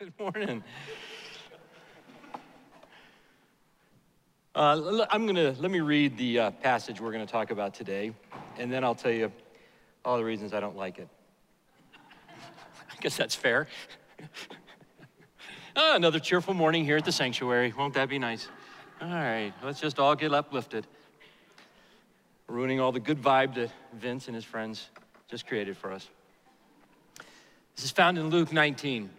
Good morning. Uh, I'm gonna let me read the uh, passage we're gonna talk about today, and then I'll tell you all the reasons I don't like it. I guess that's fair. oh, another cheerful morning here at the sanctuary. Won't that be nice? All right, let's just all get uplifted. Ruining all the good vibe that Vince and his friends just created for us. This is found in Luke 19.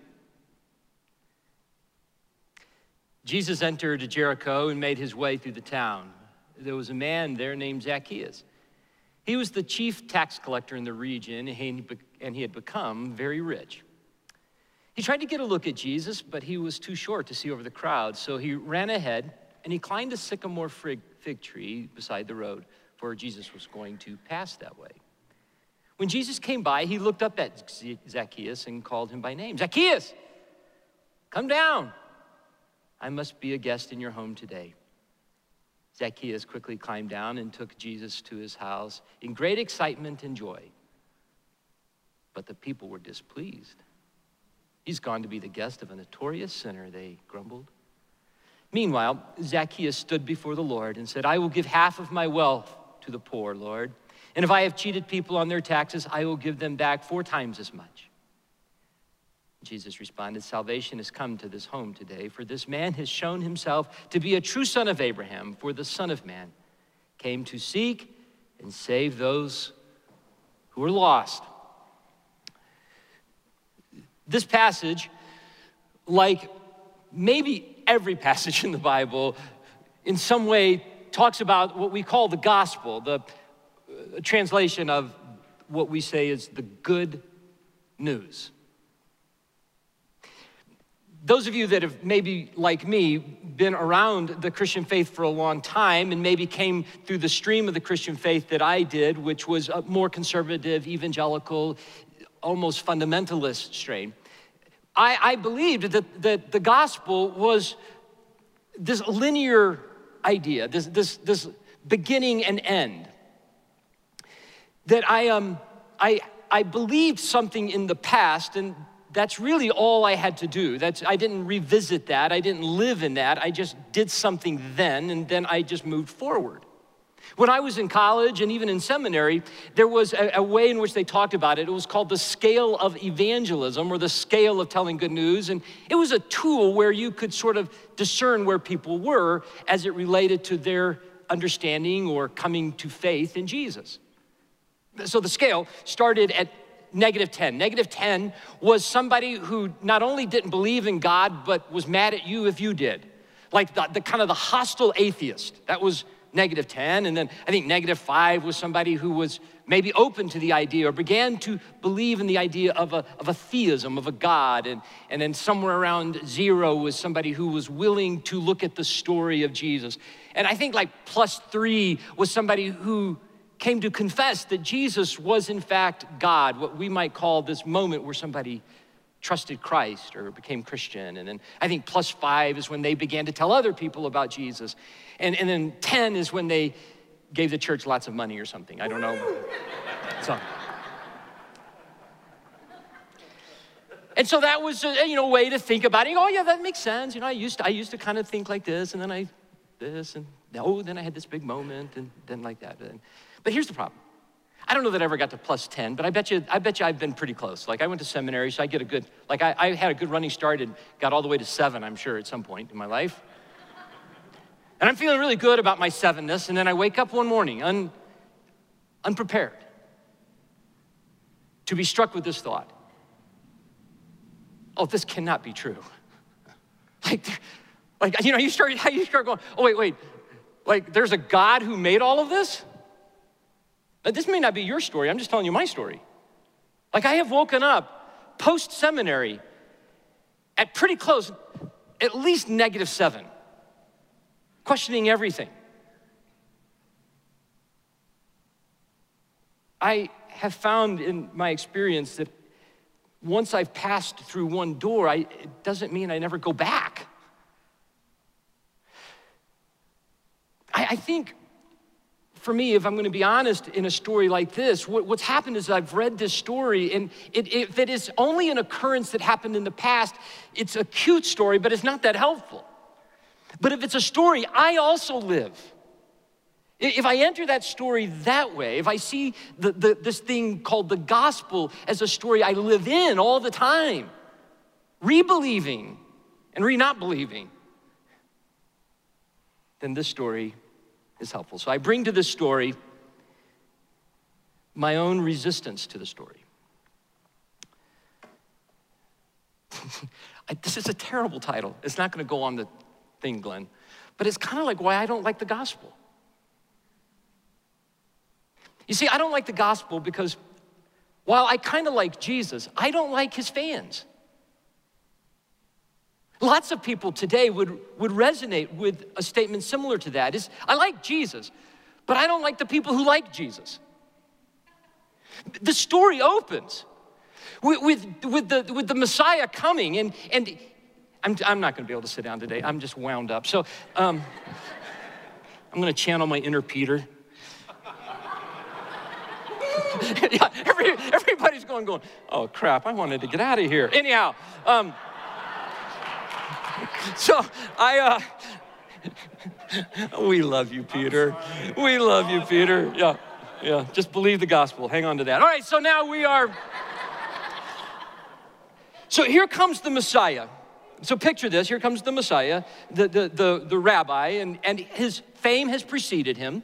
Jesus entered Jericho and made his way through the town. There was a man there named Zacchaeus. He was the chief tax collector in the region, and he had become very rich. He tried to get a look at Jesus, but he was too short to see over the crowd, so he ran ahead and he climbed a sycamore fig tree beside the road, for Jesus was going to pass that way. When Jesus came by, he looked up at Zacchaeus and called him by name Zacchaeus, come down. I must be a guest in your home today. Zacchaeus quickly climbed down and took Jesus to his house in great excitement and joy. But the people were displeased. He's gone to be the guest of a notorious sinner, they grumbled. Meanwhile, Zacchaeus stood before the Lord and said, I will give half of my wealth to the poor, Lord. And if I have cheated people on their taxes, I will give them back four times as much. Jesus responded, Salvation has come to this home today, for this man has shown himself to be a true son of Abraham, for the Son of Man came to seek and save those who were lost. This passage, like maybe every passage in the Bible, in some way talks about what we call the gospel, the uh, translation of what we say is the good news those of you that have maybe, like me, been around the Christian faith for a long time and maybe came through the stream of the Christian faith that I did, which was a more conservative, evangelical, almost fundamentalist strain, I, I believed that, that the gospel was this linear idea, this, this, this beginning and end. That I, um, I, I believed something in the past, and that's really all I had to do. That's, I didn't revisit that. I didn't live in that. I just did something then, and then I just moved forward. When I was in college and even in seminary, there was a, a, way in which they talked about it. It was called the scale of evangelism or the scale of telling good news. And it was a tool where you could sort of discern where people were as it related to their understanding or coming to faith in Jesus. So the scale started at negative 10. Negative 10 was somebody who not only didn't believe in God, but was mad at you if you did. Like the, the kind of the hostile atheist. That was negative 10. And then I think negative 5 was somebody who was maybe open to the idea or began to believe in the idea of a, of a theism, of a God. And, and then somewhere around zero was somebody who was willing to look at the story of Jesus. And I think like plus three was somebody who came to confess that Jesus was, in fact, God, what we might call this moment where somebody trusted Christ or became Christian. And then I think plus five is when they began to tell other people about Jesus. And, and then 10 is when they gave the church lots of money or something. I don't know. So. And so that was a you know way to think about it. Oh yeah, that makes sense. You know, I used to, I used to kind of think like this, and then I this, and oh, then I had this big moment, and then like that. And, but here's the problem. I don't know that I ever got to plus 10, but I bet you, I bet you I've been pretty close. Like I went to seminary, so I get a good, like I, I had a good running start and got all the way to seven, I'm sure, at some point in my life. And I'm feeling really good about my sevenness, and then I wake up one morning un, unprepared to be struck with this thought. Oh, this cannot be true. Like, like you know, you start, how you start going, oh, wait, wait. Like, there's a God who made all of this? Now, this may not be your story, I'm just telling you my story. Like, I have woken up post seminary at pretty close, at least negative seven, questioning everything. I have found in my experience that once I've passed through one door, I, it doesn't mean I never go back. I, I think for me, if I'm going to be honest in a story like this, what, what's happened is I've read this story, and it, if it is only an occurrence that happened in the past, it's a cute story, but it's not that helpful. But if it's a story I also live, if I enter that story that way, if I see the, the, this thing called the gospel as a story I live in all the time, rebelieving and re not believing, then this story is helpful. So I bring to this story my own resistance to the story. this is a terrible title. It's not going to go on the thing, Glenn, but it's kind of like why I don't like the gospel. You see, I don't like the gospel because while I kind of like Jesus, I don't like his fans. Lots of people today would, would resonate with a statement similar to that. Is I like Jesus, but I don't like the people who like Jesus. The story opens with, with, with, the, with the Messiah coming, and, and I'm, I'm not going to be able to sit down today. I'm just wound up. So um, I'm going to channel my inner Peter. yeah, every, everybody's going, going, oh crap, I wanted to get out of here. Anyhow, um, so I, uh, we love you, Peter. We love you, Peter. Yeah, yeah. Just believe the gospel. Hang on to that. All right, so now we are. So here comes the Messiah. So picture this here comes the Messiah, the, the, the, the rabbi, and, and his fame has preceded him.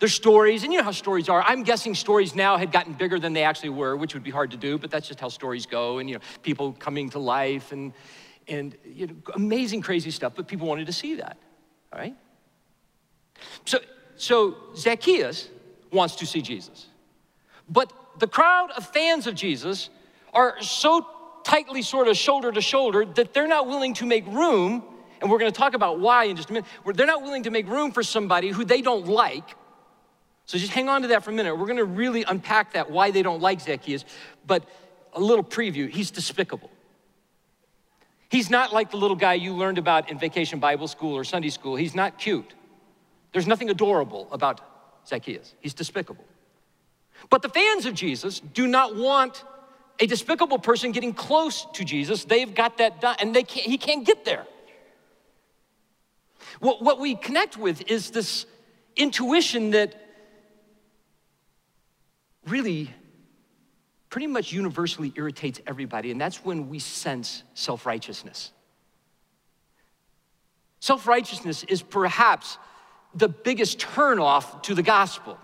There's stories, and you know how stories are. I'm guessing stories now had gotten bigger than they actually were, which would be hard to do, but that's just how stories go, and you know, people coming to life and and you know, amazing, crazy stuff, but people wanted to see that, all right? So, so Zacchaeus wants to see Jesus. But the crowd of fans of Jesus are so tightly sort of shoulder to shoulder that they're not willing to make room, and we're gonna talk about why in just a minute, they're not willing to make room for somebody who they don't like. So just hang on to that for a minute. We're gonna really unpack that, why they don't like Zacchaeus, but a little preview, he's despicable. He's not like the little guy you learned about in vacation Bible school or Sunday school. He's not cute. There's nothing adorable about Zacchaeus. He's despicable. But the fans of Jesus do not want a despicable person getting close to Jesus. They've got that done, and they can't, he can't get there. What, what we connect with is this intuition that really pretty much universally irritates everybody, and that's when we sense self righteousness. Self righteousness is perhaps the biggest turnoff to the gospel.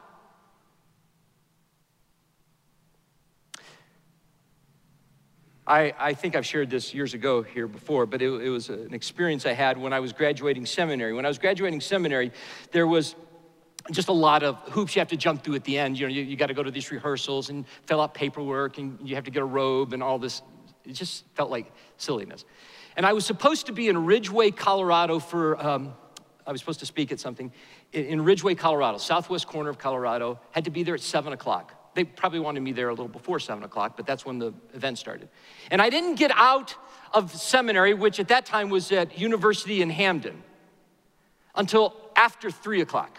I, I, think I've shared this years ago here before, but it, it was an experience I had when I was graduating seminary. When I was graduating seminary, there was just a lot of hoops you have to jump through at the end. You know, you, you got to go to these rehearsals and fill out paperwork, and you have to get a robe and all this. It just felt like silliness. And I was supposed to be in Ridgway, Colorado for, um, I was supposed to speak at something in Ridgway, Colorado, southwest corner of Colorado. Had to be there at seven o'clock. They probably wanted me there a little before seven o'clock, but that's when the event started. And I didn't get out of seminary, which at that time was at University in Hampden, until after three o'clock.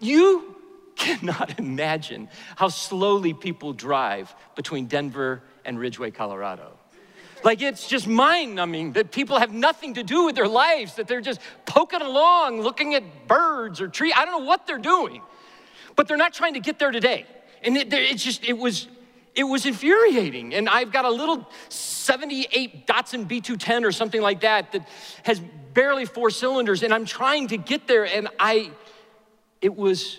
You cannot imagine how slowly people drive between Denver and Ridgway, Colorado. Like it's just mind numbing that people have nothing to do with their lives, that they're just poking along, looking at birds or trees. I don't know what they're doing, but they're not trying to get there today. And it, it's just, it was, it was infuriating. And I've got a little 78 Datsun B210 or something like that that has barely four cylinders, and I'm trying to get there, and I, it was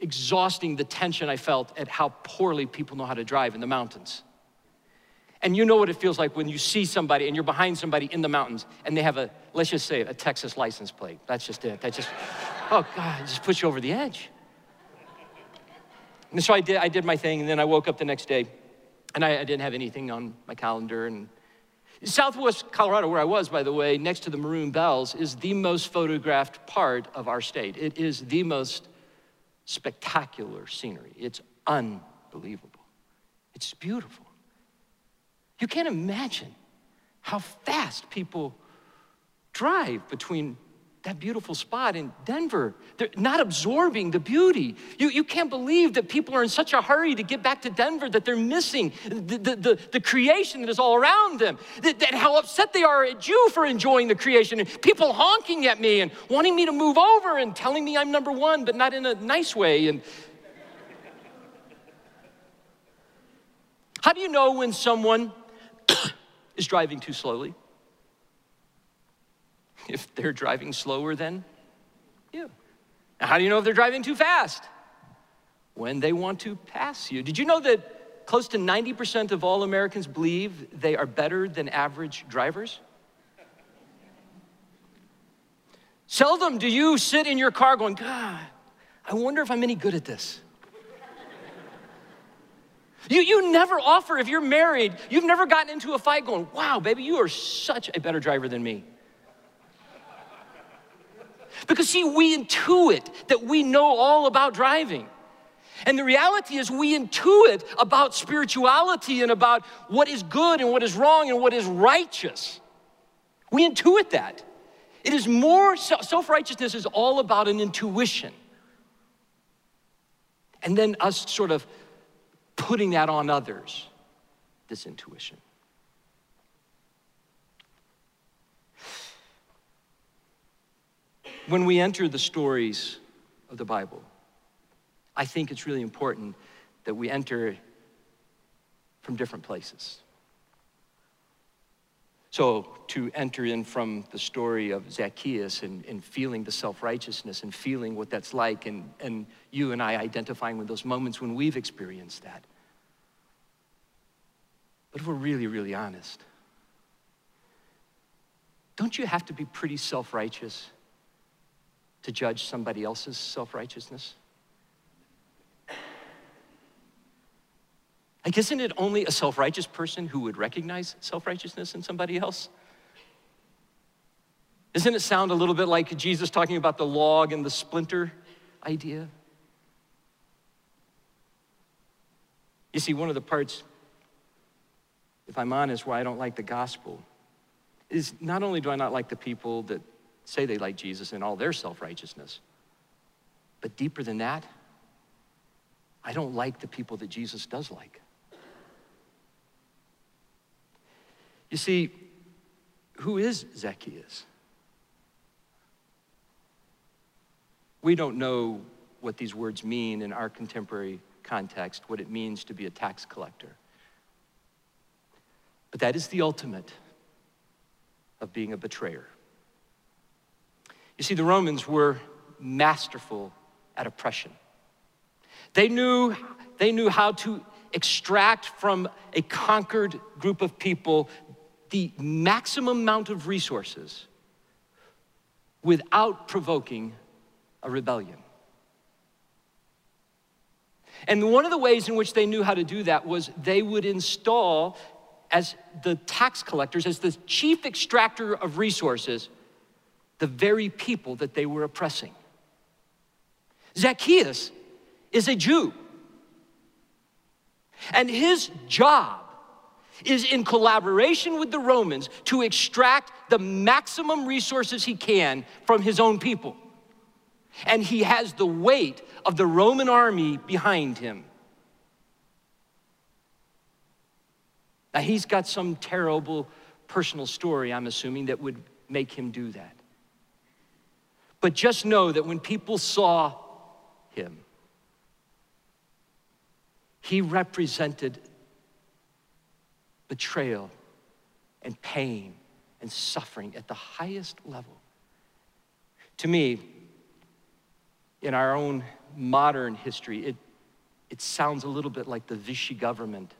exhausting the tension I felt at how poorly people know how to drive in the mountains. And you know what it feels like when you see somebody and you're behind somebody in the mountains and they have a, let's just say a Texas license plate. That's just it. That just, oh God, it just puts you over the edge. And so I did, I did my thing, and then I woke up the next day and I, I didn't have anything on my calendar. And Southwest Colorado, where I was, by the way, next to the Maroon Bells, is the most photographed part of our state. It is the most spectacular scenery. It's unbelievable. It's beautiful. You can't imagine how fast people drive between that beautiful spot in Denver. They're not absorbing the beauty. You, you can't believe that people are in such a hurry to get back to Denver that they're missing the, the, the, the creation that is all around them. That, that, how upset they are at you for enjoying the creation. And people honking at me and wanting me to move over and telling me I'm number one, but not in a nice way. And how do you know when someone is driving too slowly? If they're driving slower than you. Now, how do you know if they're driving too fast? When they want to pass you. Did you know that close to 90% of all Americans believe they are better than average drivers? Seldom do you sit in your car going, God, I wonder if I'm any good at this. You, you never offer, if you're married, you've never gotten into a fight going, wow, baby, you are such a better driver than me. Because, see, we intuit that we know all about driving. And the reality is, we intuit about spirituality and about what is good and what is wrong and what is righteous. We intuit that. It is more, self righteousness is all about an intuition. And then us sort of putting that on others, this intuition. When we enter the stories of the Bible, I think it's really important that we enter from different places. So, to enter in from the story of Zacchaeus and, and feeling the self righteousness and feeling what that's like, and, and you and I identifying with those moments when we've experienced that. But if we're really, really honest, don't you have to be pretty self righteous to judge somebody else's self righteousness? Like, isn't it only a self righteous person who would recognize self righteousness in somebody else? Doesn't it sound a little bit like Jesus talking about the log and the splinter idea? You see, one of the parts, if I'm honest, why I don't like the gospel is not only do I not like the people that say they like Jesus in all their self righteousness. But deeper than that, I don't like the people that Jesus does like. You see, who is Zacchaeus? We don't know what these words mean in our contemporary context, what it means to be a tax collector. But that is the ultimate of being a betrayer. You see, the Romans were masterful at oppression. They knew, they knew how to extract from a conquered group of people the maximum amount of resources without provoking a rebellion. And one of the ways in which they knew how to do that was they would install, as the tax collectors, as the chief extractor of resources, the very people that they were oppressing. Zacchaeus is a Jew. And his job is in collaboration with the Romans to extract the maximum resources he can from his own people. And he has the weight of the Roman army behind him. Now, he's got some terrible personal story, I'm assuming, that would make him do that. But just know that when people saw him, he represented betrayal and pain and suffering at the highest level. To me, in our own modern history, it, it sounds a little bit like the Vichy government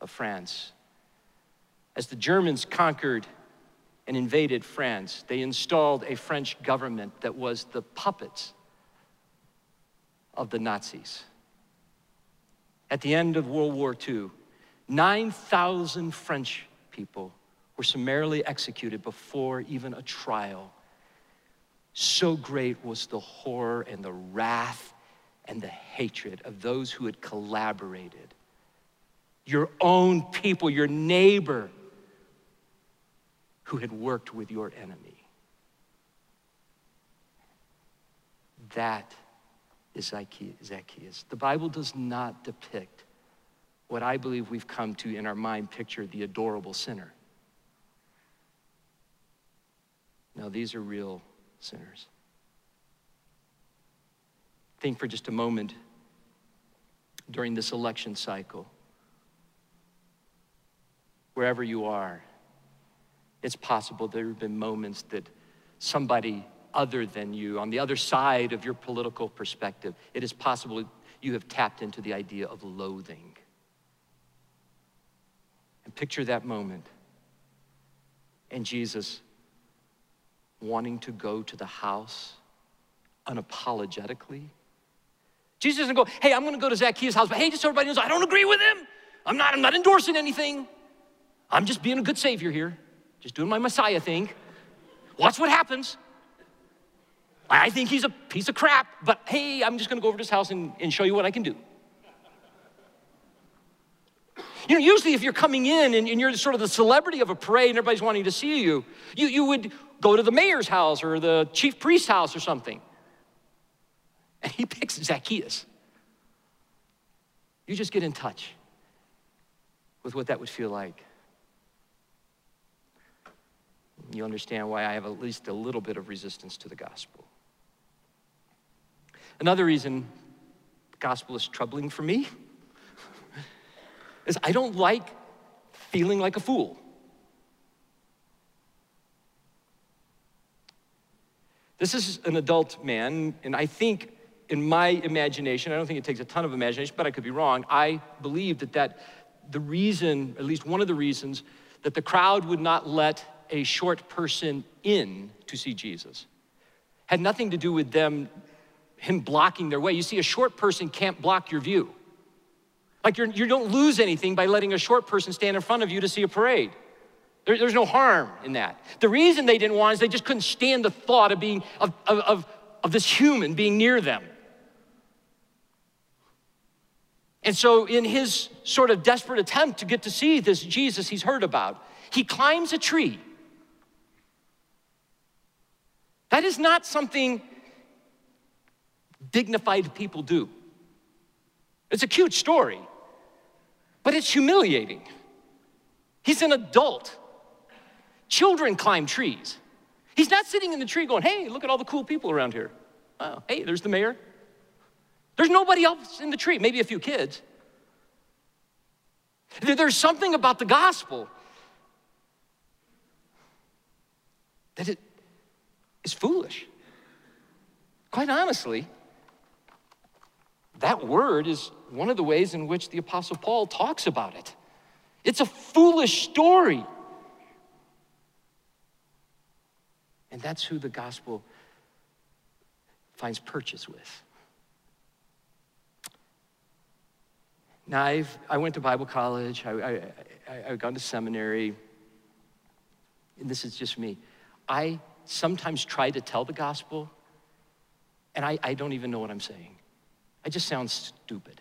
of France. As the Germans conquered and invaded France, they installed a French government that was the puppets of the Nazis. At the end of World War II, 9,000 French people were summarily executed before even a trial. So great was the horror and the wrath and the hatred of those who had collaborated. Your own people, your neighbor, who had worked with your enemy. That is Zacchaeus. The Bible does not depict what I believe we've come to in our mind picture the adorable sinner. No, these are real sinners. Think for just a moment during this election cycle, wherever you are, it's possible there have been moments that somebody other than you, on the other side of your political perspective, it is possible you have tapped into the idea of loathing. And picture that moment. And Jesus wanting to go to the house unapologetically. Jesus doesn't go, hey, I'm gonna go to Zacchaeus' house, but hey, just so everybody knows, I don't agree with him. I'm not, I'm not endorsing anything. I'm just being a good savior here, just doing my Messiah thing. Watch what happens. I think he's a piece of crap, but hey, I'm just gonna go over to his house and, and show you what I can do. You know, usually if you're coming in and, and, you're sort of the celebrity of a parade and everybody's wanting to see you, you, you would go to the mayor's house or the chief priest's house or something. And he picks Zacchaeus. You just get in touch with what that would feel like. You understand why I have at least a little bit of resistance to the gospel. Another reason the gospel is troubling for me is I don't like feeling like a fool. This is an adult man, and I think in my imagination, I don't think it takes a ton of imagination, but I could be wrong. I believe that, that the reason, at least one of the reasons, that the crowd would not let a short person in to see Jesus had nothing to do with them him blocking their way. You see, a short person can't block your view. Like you're, you don't lose anything by letting a short person stand in front of you to see a parade. There, there's no harm in that. The reason they didn't want is they just couldn't stand the thought of being of, of, of, of this human being near them. And so, in his sort of desperate attempt to get to see this Jesus he's heard about, he climbs a tree. That is not something dignified people do. It's a cute story, but it's humiliating. He's an adult. Children climb trees. He's not sitting in the tree going, hey, look at all the cool people around here. Oh, hey, there's the mayor. There's nobody else in the tree, maybe a few kids. There's something about the gospel that it is foolish. Quite honestly, that word is one of the ways in which the Apostle Paul talks about it. It's a foolish story. And that's who the gospel finds purchase with. Now, I've, I went to Bible college, I, I, I, I've gone to seminary, and this is just me. I sometimes try to tell the gospel, and I, I don't even know what I'm saying. I just sound stupid.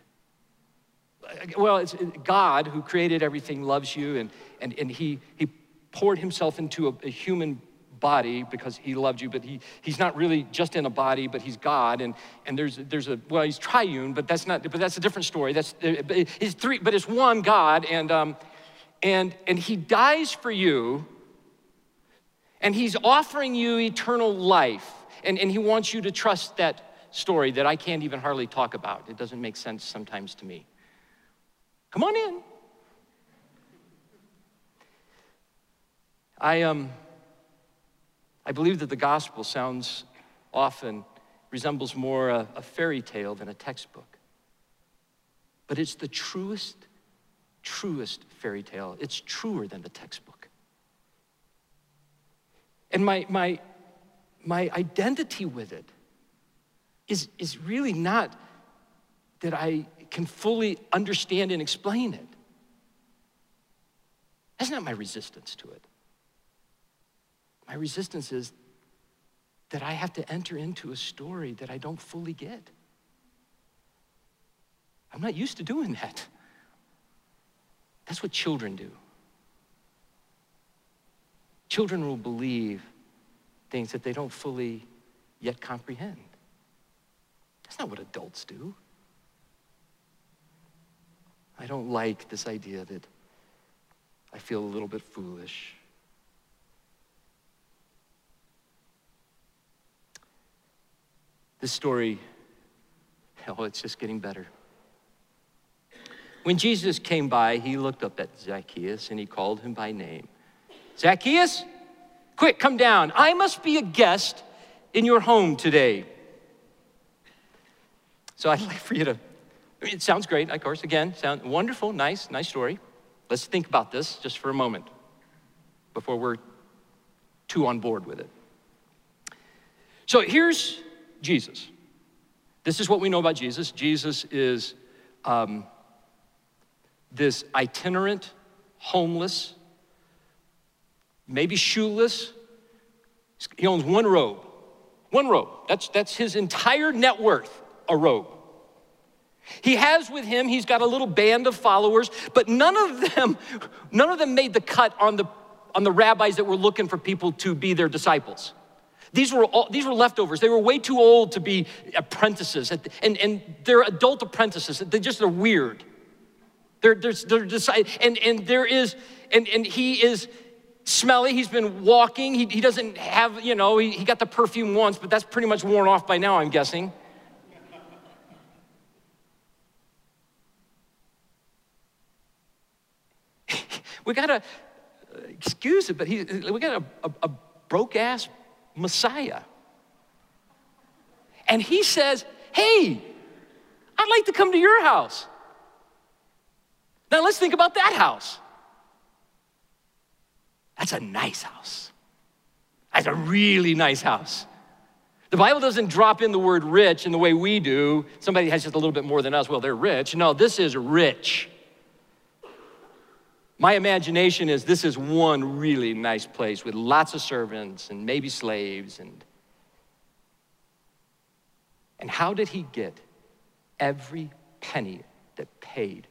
Well, it's God who created everything loves you, and, and, and he, he poured himself into a, a human body because he loved you, but he, he's not really just in a body, but he's God. And, and there's, there's a, well, he's triune, but that's not, but that's a different story. That's, he's three, but it's one God. And, um, and, and he dies for you, and he's offering you eternal life. And, and he wants you to trust that story that I can't even hardly talk about. It doesn't make sense sometimes to me. Come on in. I, um, I believe that the gospel sounds often resembles more a, a fairy tale than a textbook. But it's the truest, truest fairy tale. It's truer than the textbook. And my, my, my identity with it is, is really not that I can fully understand and explain it. That's not my resistance to it. My resistance is that I have to enter into a story that I don't fully get. I'm not used to doing that. That's what children do. Children will believe things that they don't fully yet comprehend. That's not what adults do. I don't like this idea that I feel a little bit foolish. This story, oh, it's just getting better. When Jesus came by, he looked up at Zacchaeus and he called him by name. Zacchaeus, quick, come down. I must be a guest in your home today. So I'd like for you to, I mean, it sounds great, of course, again, sound wonderful, nice, nice story. Let's think about this just for a moment before we're too on board with it. So here's Jesus. This is what we know about Jesus. Jesus is um, this itinerant, homeless, maybe shoeless. He owns one robe. One robe. That's, that's his entire net worth, a robe. He has with him, he's got a little band of followers, but none of them, none of them made the cut on the, on the rabbis that were looking for people to be their disciples. These were, all, these were leftovers. They were way too old to be apprentices. And, and they're adult apprentices. They just are weird. They're, they're, they're decide, and, and there is, and, and he is smelly. He's been walking. He, he doesn't have, you know, he, he got the perfume once, but that's pretty much worn off by now, I'm guessing. we got to excuse it, but he, we got a, a, a broke ass Messiah. And he says, Hey, I'd like to come to your house. Now let's think about that house. That's a nice house. That's a really nice house. The Bible doesn't drop in the word rich in the way we do. Somebody has just a little bit more than us. Well, they're rich. No, this is rich. My imagination is this is one really nice place with lots of servants and maybe slaves and and how did he get every penny that paid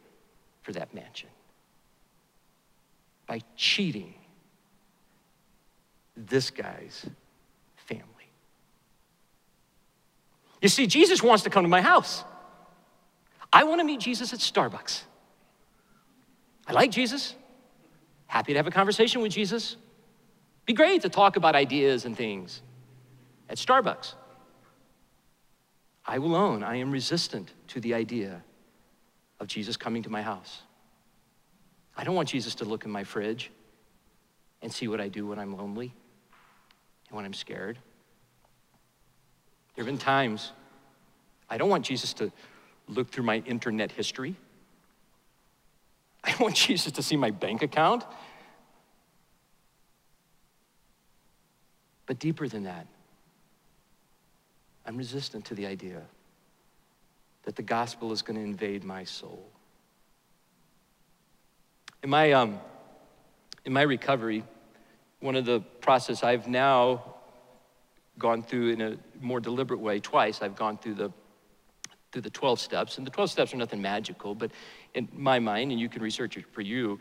for that mansion? By cheating this guy's family. You see, Jesus wants to come to my house. I want to meet Jesus at Starbucks. I like Jesus. Happy to have a conversation with Jesus. Be great to talk about ideas and things at Starbucks. I will own I am resistant to the idea of Jesus coming to my house. I don't want Jesus to look in my fridge and see what I do when I'm lonely and when I'm scared. There have been times I don't want Jesus to look through my internet history I don't want Jesus to see my bank account. But deeper than that, I'm resistant to the idea that the gospel is going to invade my soul. In my, um, in my recovery, one of the process I've now gone through in a more deliberate way twice, I've gone through the through the 12 steps. And the 12 steps are nothing magical, but in my mind, and you can research it for you,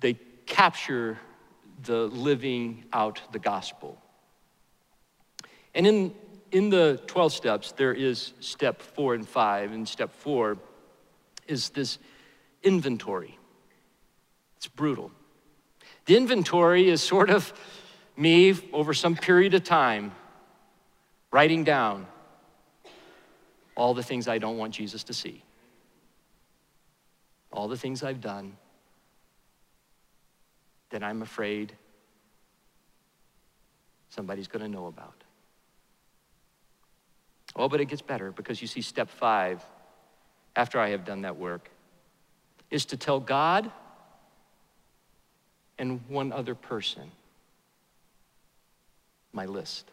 they capture the living out the gospel. And in, in the 12 steps, there is step four and five. And step four is this inventory. It's brutal. The inventory is sort of me over some period of time writing down all the things I don't want Jesus to see, all the things I've done that I'm afraid somebody's going to know about. Oh, but it gets better because you see, step five, after I have done that work, is to tell God and one other person my list.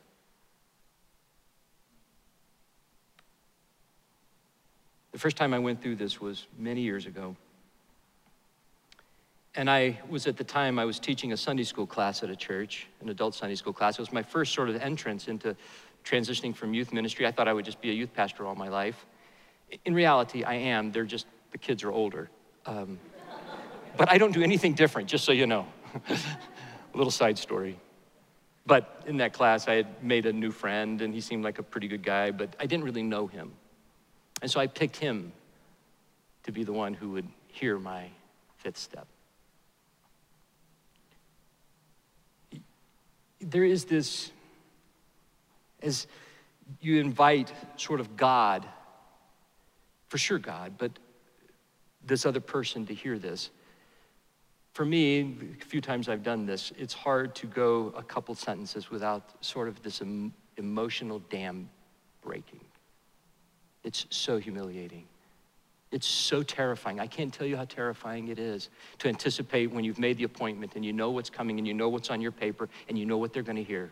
The first time I went through this was many years ago. And I was at the time, I was teaching a Sunday school class at a church, an adult Sunday school class. It was my first sort of entrance into transitioning from youth ministry. I thought I would just be a youth pastor all my life. In reality, I am. They're just, the kids are older. Um, but I don't do anything different, just so you know. a little side story. But in that class, I had made a new friend, and he seemed like a pretty good guy, but I didn't really know him. And so I picked him to be the one who would hear my fifth step. There is this, as you invite sort of God, for sure God, but this other person to hear this. For me, a few times I've done this, it's hard to go a couple sentences without sort of this em- emotional dam breaking. It's so humiliating. It's so terrifying. I can't tell you how terrifying it is to anticipate when you've made the appointment and you know what's coming and you know what's on your paper and you know what they're going to hear.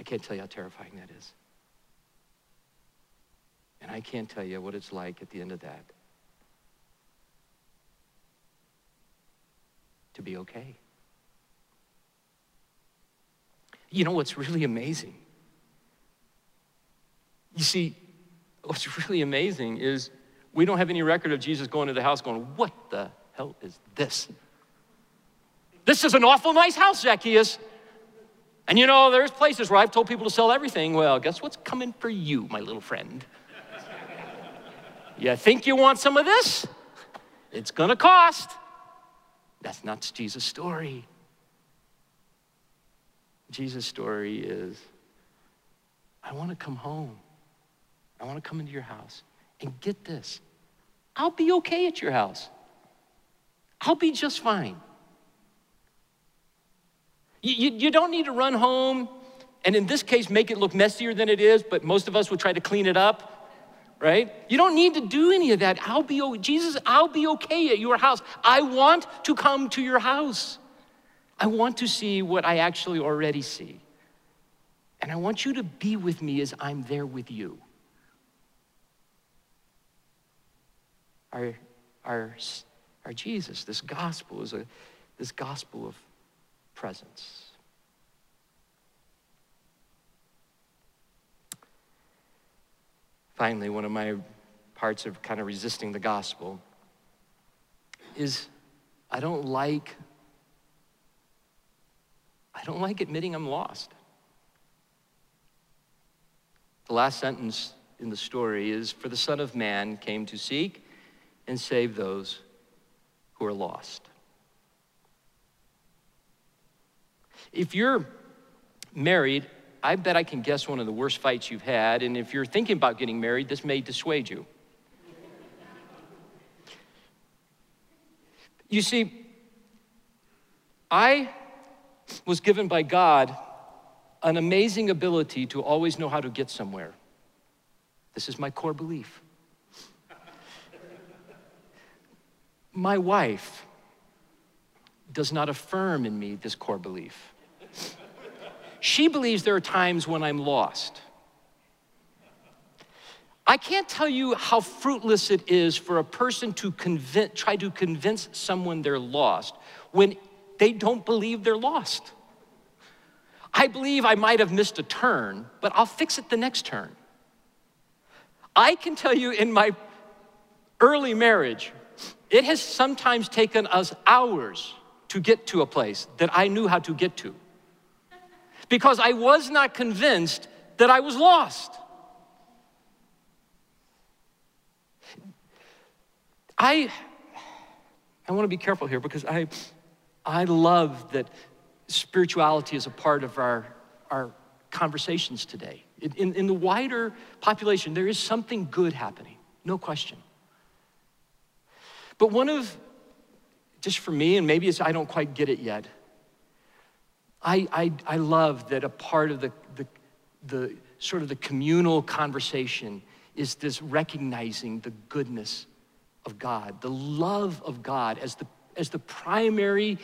I can't tell you how terrifying that is. And I can't tell you what it's like at the end of that to be okay. You know what's really amazing? You see, what's really amazing is we don't have any record of Jesus going to the house going, What the hell is this? This is an awful nice house, Zacchaeus. And you know, there's places where I've told people to sell everything. Well, guess what's coming for you, my little friend? you think you want some of this? It's gonna cost. That's not Jesus' story. Jesus' story is I want to come home. I want to come into your house. And get this I'll be okay at your house, I'll be just fine. You, you, you, don't need to run home and, in this case, make it look messier than it is, but most of us would try to clean it up right? You don't need to do any of that. I'll be Jesus, I'll be okay at your house. I want to come to your house. I want to see what I actually already see. And I want you to be with me as I'm there with you. Our, our, our Jesus, this gospel is a, this gospel of presence. Finally, one of my parts of kind of resisting the gospel is I don't like I don't like admitting I'm lost. The last sentence in the story is for the son of man came to seek and save those who are lost. If you're married I bet I can guess one of the worst fights you've had. And if you're thinking about getting married, this may dissuade you. You see, I was given by God an amazing ability to always know how to get somewhere. This is my core belief. my wife does not affirm in me this core belief. She believes there are times when I'm lost. I can't tell you how fruitless it is for a person to convince, try to convince someone they're lost when they don't believe they're lost. I believe I might have missed a turn, but I'll fix it the next turn. I can tell you in my early marriage, it has sometimes taken us hours to get to a place that I knew how to get to because I was not convinced that I was lost. I, I want to be careful here because I, I love that spirituality is a part of our, our conversations today. In, in the wider population, there is something good happening, no question. But one of, just for me, and maybe it's I don't quite get it yet, I, I, I love that a part of the, the, the sort of the communal conversation is this recognizing the goodness of God, the love of God as the, as the primary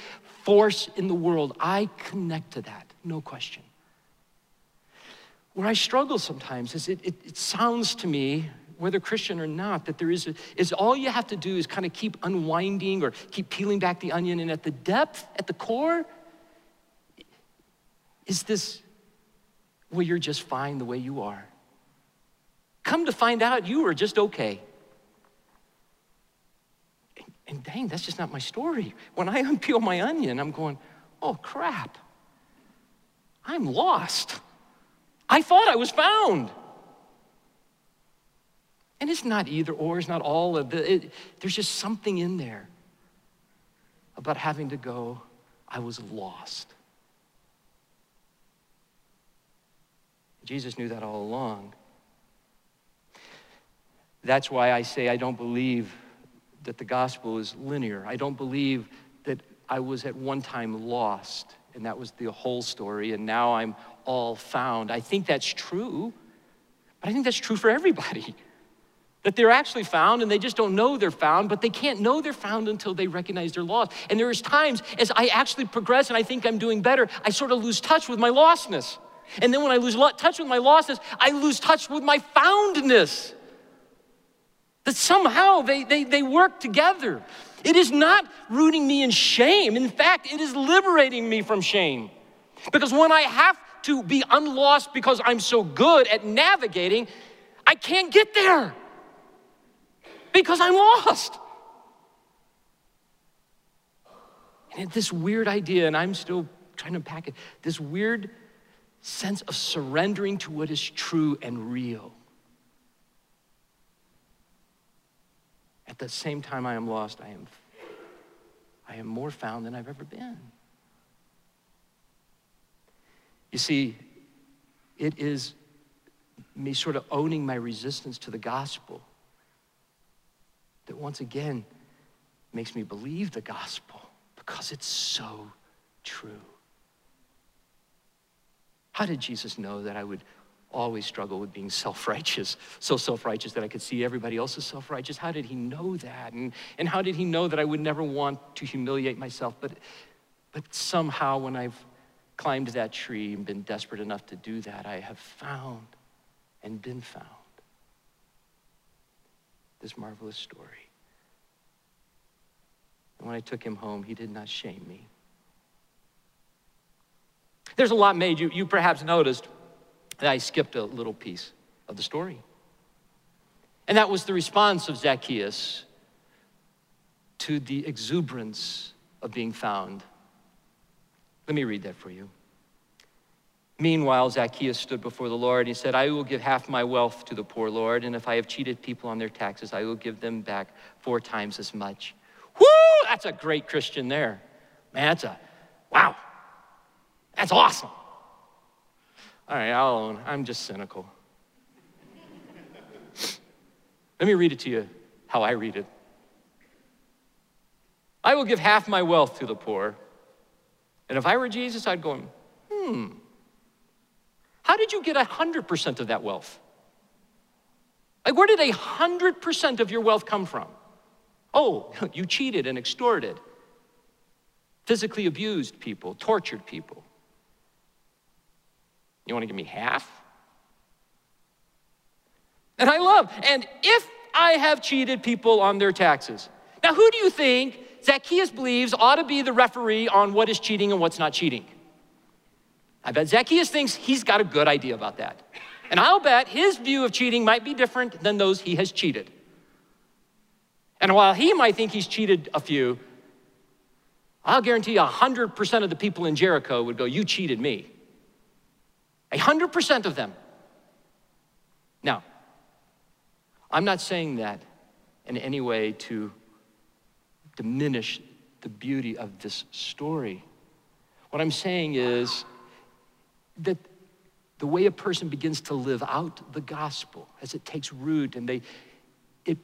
force in the world. I connect to that, no question. Where I struggle sometimes is it, it, it sounds to me, whether Christian or not, that there is, a, is all you have to do is kind of keep unwinding or keep peeling back the onion, and at the depth, at the core, is this, well, you're just fine the way you are? Come to find out you were just okay. And, and dang, that's just not my story. When I unpeel my onion, I'm going, oh crap. I'm lost. I thought I was found. And it's not either or, it's not all of the, it, there's just something in there about having to go, I was lost. Jesus knew that all along. That's why I say I don't believe that the gospel is linear. I don't believe that I was at one time lost and that was the whole story, and now I'm all found. I think that's true, but I think that's true for everybody. That they're actually found and they just don't know they're found, but they can't know they're found until they recognize they're lost. And there's times as I actually progress and I think I'm doing better, I sort of lose touch with my lostness. And then when I lose touch with my losses, I lose touch with my foundness. That somehow they, they, they work together. It is not rooting me in shame. In fact, it is liberating me from shame. Because when I have to be unlost because I'm so good at navigating, I can't get there because I'm lost. And this weird idea, and I'm still trying to unpack it, this weird sense of surrendering to what is true and real. At the same time I am lost, I am, I am more found than I've ever been. You see, it is me sort of owning my resistance to the gospel that once again makes me believe the gospel because it's so true. How did Jesus know that I would always struggle with being self righteous, so self righteous that I could see everybody else self righteous? How did he know that? And, and how did he know that I would never want to humiliate myself? But, but somehow, when I've climbed that tree and been desperate enough to do that, I have found and been found this marvelous story. And when I took him home, he did not shame me. There's a lot made. You, you perhaps noticed that I skipped a little piece of the story. And that was the response of Zacchaeus to the exuberance of being found. Let me read that for you. Meanwhile, Zacchaeus stood before the Lord. And he said, I will give half my wealth to the poor, Lord, and if I have cheated people on their taxes, I will give them back four times as much. Whoo! That's a great Christian there. Man, that's a, wow. That's awesome. All right, I'll own. I'm just cynical. Let me read it to you how I read it. I will give half my wealth to the poor. And if I were Jesus, I'd go, hmm, how did you get 100% of that wealth? Like, where did 100% of your wealth come from? Oh, you cheated and extorted, physically abused people, tortured people. You want to give me half? And I love, and if I have cheated people on their taxes. Now, who do you think Zacchaeus believes ought to be the referee on what is cheating and what's not cheating? I bet Zacchaeus thinks he's got a good idea about that. And I'll bet his view of cheating might be different than those he has cheated. And while he might think he's cheated a few, I'll guarantee you 100% of the people in Jericho would go, You cheated me. 100% of them. Now, I'm not saying that in any way to diminish the beauty of this story. What I'm saying is that the way a person begins to live out the gospel as it takes root and they it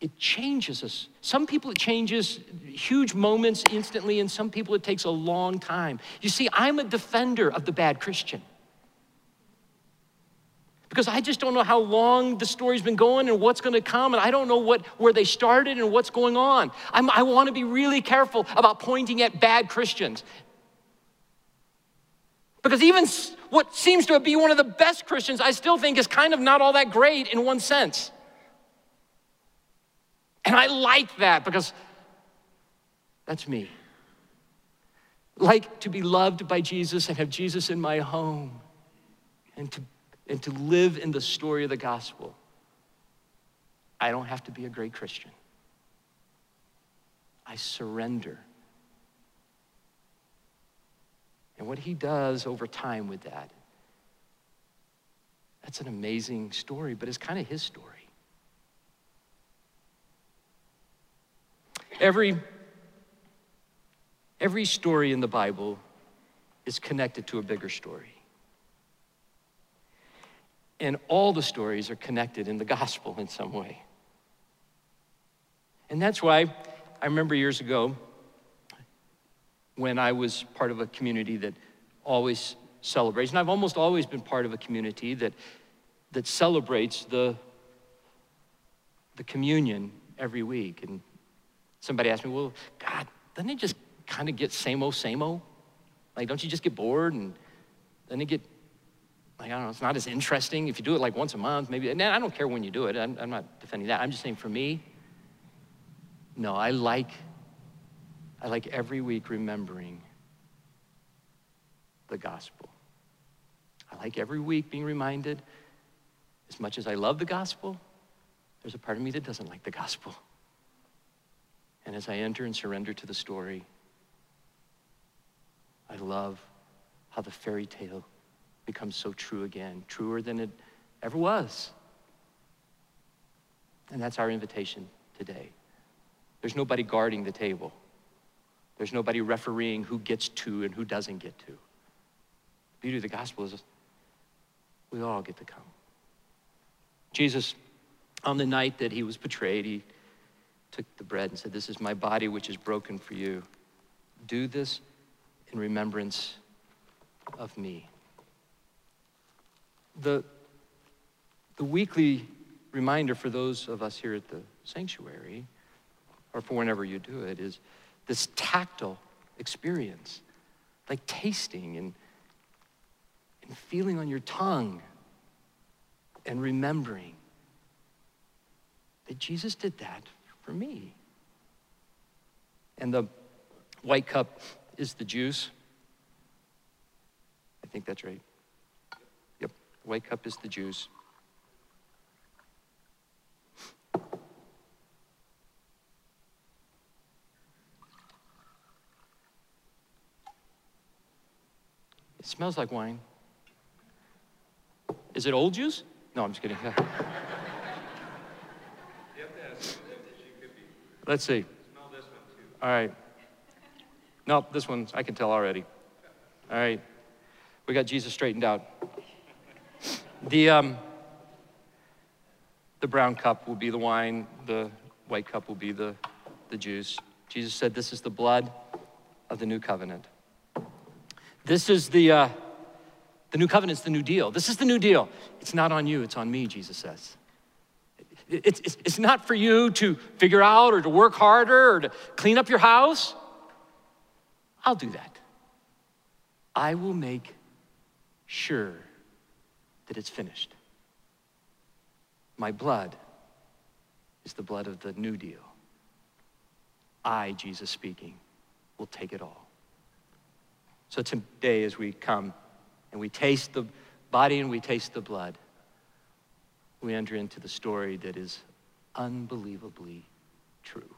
it changes us. Some people it changes huge moments instantly, and some people it takes a long time. You see, I'm a defender of the bad Christian because I just don't know how long the story's been going and what's going to come, and I don't know what where they started and what's going on. I'm, I want to be really careful about pointing at bad Christians. Because even what seems to be one of the best Christians, I still think is kind of not all that great in one sense. And I like that because that's me. Like to be loved by Jesus and have Jesus in my home and to and to live in the story of the gospel, I don't have to be a great Christian. I surrender. and what he does over time with that. That's an amazing story, but it's kind of his story. Every, every story in the Bible is connected to a bigger story. And all the stories are connected in the gospel in some way. And that's why I remember years ago when I was part of a community that always celebrates, and I've almost always been part of a community that, that celebrates the, the communion every week. And somebody asked me, well, God, doesn't it just kind of get same old, same old? Like, don't you just get bored and then it get, like, I don't know, it's not as interesting. If you do it like once a month, maybe, and I don't care when you do it. I'm, I'm not defending that. I'm just saying for me, no, I like, I like every week remembering the gospel. I like every week being reminded, as much as I love the gospel, there's a part of me that doesn't like the gospel. And as I enter and surrender to the story, I love how the fairy tale becomes so true again, truer than it ever was. And that's our invitation today. There's nobody guarding the table. There's nobody refereeing who gets to and who doesn't get to. The beauty of the gospel is we all get to come. Jesus, on the night that he was betrayed, he took the bread and said, This is my body which is broken for you. Do this in remembrance of me. The, the weekly reminder for those of us here at the sanctuary, or for whenever you do it, is this tactile experience, like tasting and, and feeling on your tongue and remembering that Jesus did that for me. And the white cup is the juice. I think that's right. Yep, up is the juice. It smells like wine. Is it old juice? No, I'm just kidding. Let's see. All right. Nope, this one I can tell already. All right. We got Jesus straightened out. The, um, the brown cup will be the wine, the white cup will be the, the juice. Jesus said, This is the blood of the new covenant. This is the, uh, the new covenant's the new deal. This is the new deal. It's not on you, it's on me, Jesus says. It's, it's, it's not for you to figure out or to work harder or to clean up your house. I'll do that. I will make sure that it's finished. My blood is the blood of the new deal. I, Jesus speaking, will take it all. So today, as we come and we taste the body and we taste the blood, we enter into the story that is unbelievably true.